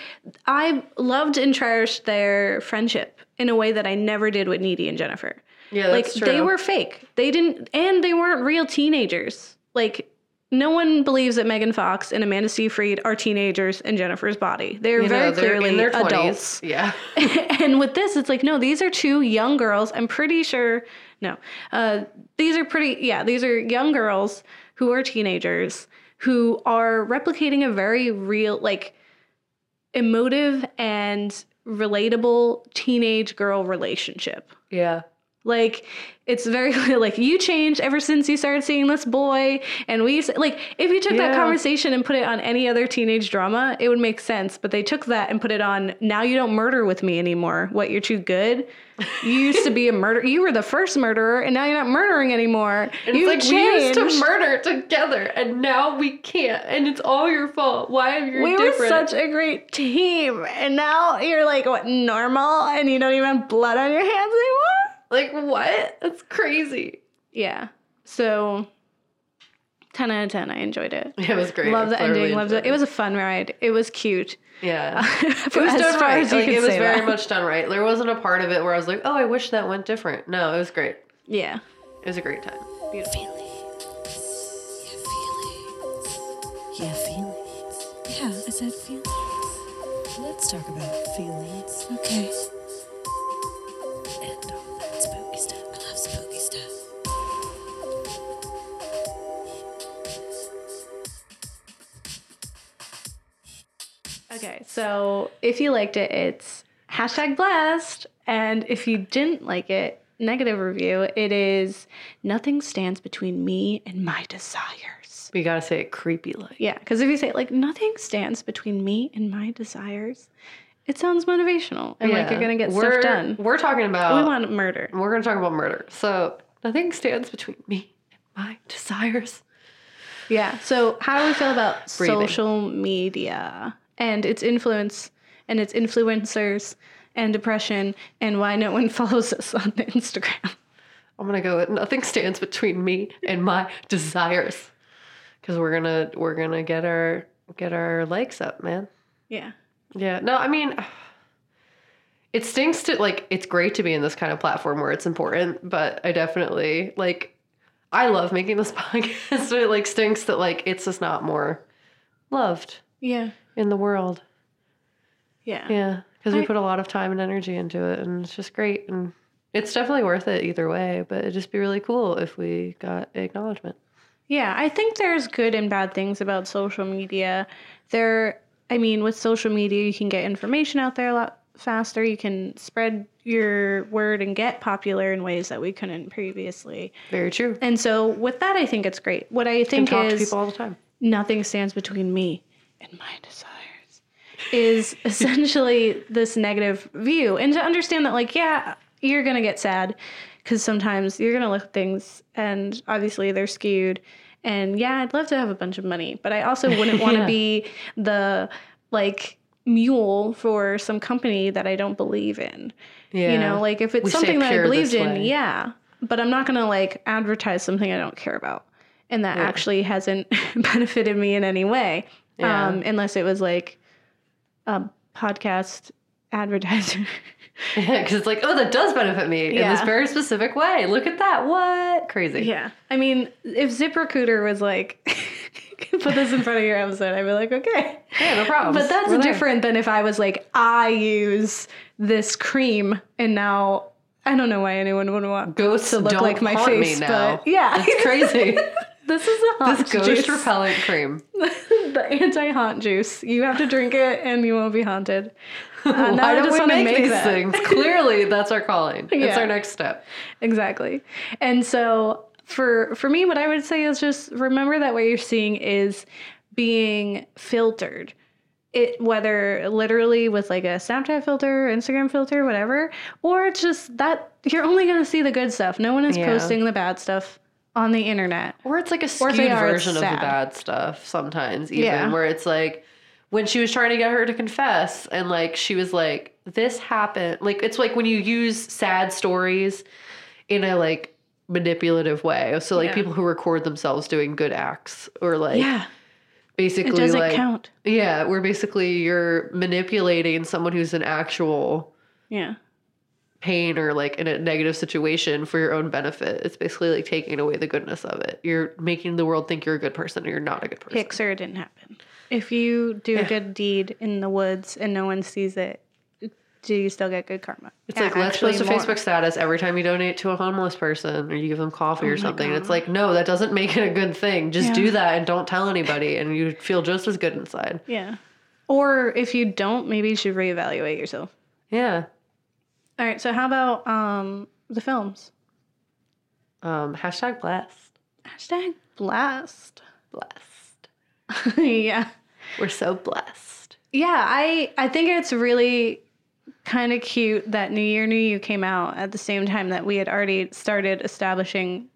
I loved and cherished their friendship in a way that I never did with Needy and Jennifer. yeah, like true. they were fake. They didn't and they weren't real teenagers. Like no one believes that Megan Fox and Amanda Seyfried are teenagers in Jennifer's body. They're You know, very they're clearly in their 20s. adults. Yeah. [laughs] and with this, it's like, no, these are two young girls. I'm pretty sure, no, uh, these are pretty, yeah, these are young girls who are teenagers who are replicating a very real, like, emotive and relatable teenage girl relationship. Yeah. Like it's very [laughs] like you changed ever since you started seeing this boy, and we like if you took that conversation and put it on any other teenage drama, it would make sense. But they took that and put it on. Now you don't murder with me anymore. What you're too good. You used to be a murder. You were the first murderer, and now you're not murdering anymore. And you it's like we used to murder together and now we can't and it's all your fault. Why are you we different? were such a great team, and now you're like what normal, and you don't even have blood on your hands anymore. Like what? That's crazy. Yeah. So 10 out of 10. I enjoyed it. [laughs] It was great. Love the ending. Loved it. It was a fun ride. It was cute. Yeah. it [laughs] It was done right. Like, it was very much done right. There wasn't a part of it where I was like, oh, I wish that went different. No, it was great. Yeah. It was a great time. Feelings. Yeah, feelings. Yeah, feelings. Yeah, I said feelings. Let's talk about feelings. Okay. Okay. So if you liked it, it's hashtag blessed. And if you didn't like it, negative review, it is nothing stands between me and my desires. We gotta say it creepy like. Yeah. Because if you say, like, nothing stands between me and my desires, it sounds motivational and like you're to get we're, stuff done. We're talking about We want murder. we're gonna talk about murder. So nothing stands between me and my desires. Yeah. So, how do we feel about Breathing. social media and its influence and its influencers and depression and why no one [laughs] follows us on Instagram? I'm gonna go with nothing stands between me and my desires. Cause we're gonna we're gonna get our get our likes up, man. Yeah. Yeah. No, I mean [sighs] it stinks to like it's great to be in this kind of platform where it's important, but I definitely like I love making this [laughs] podcast. but it like stinks that like it's just not more loved Yeah. In the world. Yeah. Yeah. Because we put a lot of time and energy into it and it's just great and it's definitely worth it either way, but it'd just be really cool if we got acknowledgement. Yeah, I think there's good and bad things about social media. There, I mean, with social media, you can get information out there a lot faster. You can spread your word and get popular in ways that we couldn't previously. Very true. And so, with that, I think it's great. What I think is people all the time. nothing stands between me and my desires. is [laughs] essentially this negative view. And to understand that like yeah you're gonna get sad because sometimes you're gonna look at things and obviously they're skewed. And yeah i'd love to have a bunch of money but i also wouldn't [laughs] want to Yeah. be the like mule for some company that i don't believe in. Yeah. you know like if it's We something that i believed in yeah. But i'm not gonna like advertise something i don't care about and that Yeah. actually hasn't [laughs] benefited me in any way Yeah. um, unless it was like a podcast advertiser [laughs] Because it's like, oh, that does benefit me in this very specific way. Look at that. What? Crazy. yeah i mean if ziprecruiter was like [laughs] put this in front of your episode i'd be like okay Yeah, no problem. but that's We're there. different than if i was like i use this cream and now i don't know why anyone would want Ghosts to look like my face me now. but yeah It's crazy. [laughs] This is a haunt This ghost juice. repellent cream. [laughs] the anti-haunt juice. You have to drink it and you won't be haunted. [laughs] Uh, Why I don't just we make, make these that. things? Clearly, that's our calling. It's Yeah. our next step. exactly. And so for for me, what I would say is just remember that what you're seeing is being filtered. It whether literally with like a Snapchat filter, Instagram filter, whatever, or it's just that you're only gonna see the good stuff. No one is Yeah. posting the bad stuff on the internet. Or it's like a Or skewed version of the sad. bad stuff sometimes, even Yeah. where it's like when she was trying to get her to confess and like she was like, This happened. Like it's like when you use sad stories in a like manipulative way. So like Yeah. people who record themselves doing good acts or like yeah, basically it doesn't like count. Yeah, where basically you're manipulating someone who's an actual Yeah. Pain or like in a negative situation for your own benefit. It's basically like taking away the goodness of it. You're making the world think you're a good person and you're not a good person. Pixar didn't happen. If you do a good deed in the woods and no one sees it, do you still get good karma? It's Yeah, like let's post a more. Facebook status every time you donate to a homeless person or you give them coffee Oh or something. And it's like, no, that doesn't make it a good thing. Just Yeah. do that and don't tell anybody and you feel just as good inside. Yeah. Or if you don't, maybe you should reevaluate yourself. Yeah. All right. So how about um the films? Um, hashtag blessed. Hashtag blast. Blessed. [laughs] yeah. We're so blessed. Yeah. I I think it's really kind of cute that New Year New You came out at the same time that we had already started establishing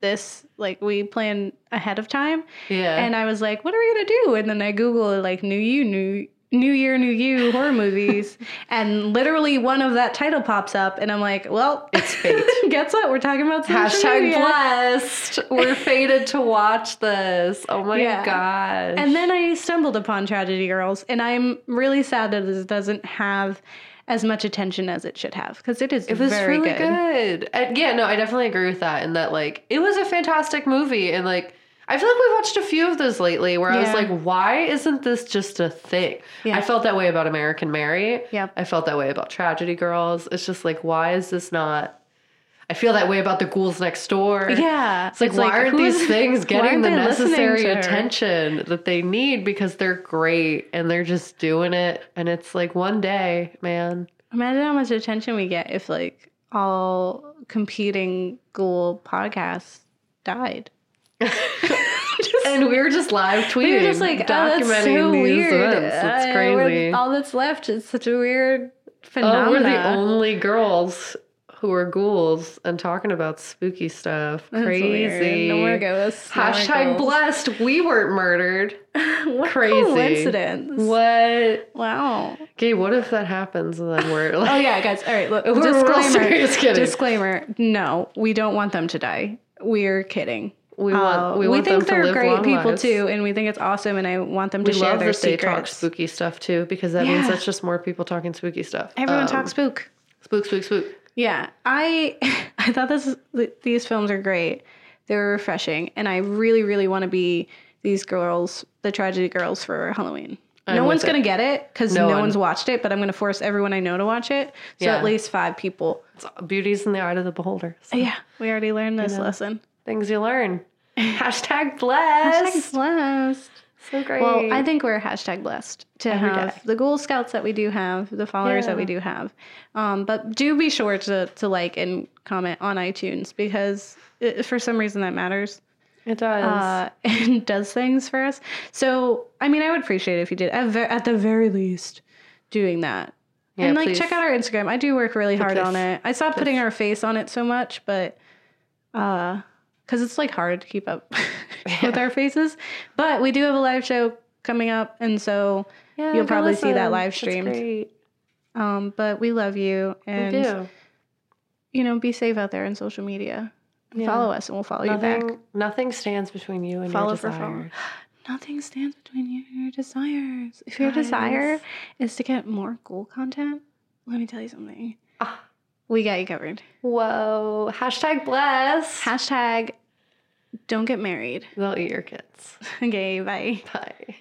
this. Like we planned ahead of time. Yeah. And I was like, what are we gonna do? And then I Googled like New You, New New Year, New You horror movies. [laughs] and literally one of that title pops up and I'm like, well, It's fate. [laughs] guess what? We're talking about Hashtag media. blessed. We're [laughs] fated to watch this. Oh my Yeah. gosh. And then I stumbled upon Tragedy Girls, and I'm really sad that this doesn't have as much attention as it should have because it is it was very really good. good. And yeah, no, I definitely agree with that. And that like it was a fantastic movie. And like I feel like we've watched a few of those lately where I was like, why isn't this just a thing? Yeah. I felt that way about American Mary. Yep. I felt that way about Tragedy Girls. It's just like, why is this not I feel that way about the ghouls next door. Yeah, It's like, why aren't these things [laughs] getting the necessary attention that they need because they're great and they're just doing it and it's like one day, man. Imagine how much attention we get if like all competing ghoul podcasts died. [laughs] [laughs] and we were just live tweeting, We were just like, oh, that's documenting so weird. events. Uh, crazy. all that's left is such a weird phenomenon. Oh, we're the only girls who are ghouls and talking about spooky stuff. That's Crazy. No more ghosts. no more Hashtag ghouls. blessed. We weren't murdered. [laughs] what crazy. coincidence. What? Wow. Okay, what if that happens and then we're like, [laughs] Oh yeah, guys. All right, look. We're disclaimer. serious kidding. Disclaimer. No, we don't want them to die. We're kidding. We want Uh, we want think them they're great people lives. too, and we think it's awesome, and I want them to We share love their that they talk spooky stuff too because that means that's just more people talking spooky stuff. Everyone Um, talks spook. spook, spook, spook. Yeah, I [laughs] I thought this these films are great. They're refreshing, and I really really want to be these girls, the tragedy girls for Halloween. I'm no one's it. gonna get it because No no, one. one's watched it, but I'm gonna force everyone I know to watch it. So Yeah. at least five people. It's, beauty's in the eye of the beholder. So Yeah, we already learned this know. lesson. Things you learn. [laughs] Hashtag Hashtag blessed. blessed. So great. Well, I think we're hashtag blessed to Every have day. the Ghoul Scouts that we do have, the followers that we do have. Um, but do be sure to, to like and comment on iTunes because it, for some reason that matters it does. uh, [laughs] and does things for us. So, I mean, I would appreciate it if you did, at, ver- at the very least, doing that. Yeah, and like, please. check out our Instagram. I do work really hard on it. I stopped putting our face on it so much, but uh, because it's like hard to keep up [laughs] with our faces. But we do have a live show coming up, and so Yeah, you'll probably see that live streamed. great. Um, but we love you, and we do. you know, be safe out there in social media. Yeah. Follow us, and we'll follow you back. Nothing, nothing stands between you and Follow your for follow. desires. [gasps] Nothing stands between you and your desires. If your desire is to get more cool content, let me tell you something. Ah. We got you covered. Whoa. Hashtag bless. Hashtag don't get married. They'll eat your kids. [laughs] Okay, bye. Bye.